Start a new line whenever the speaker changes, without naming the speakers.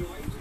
enjoy.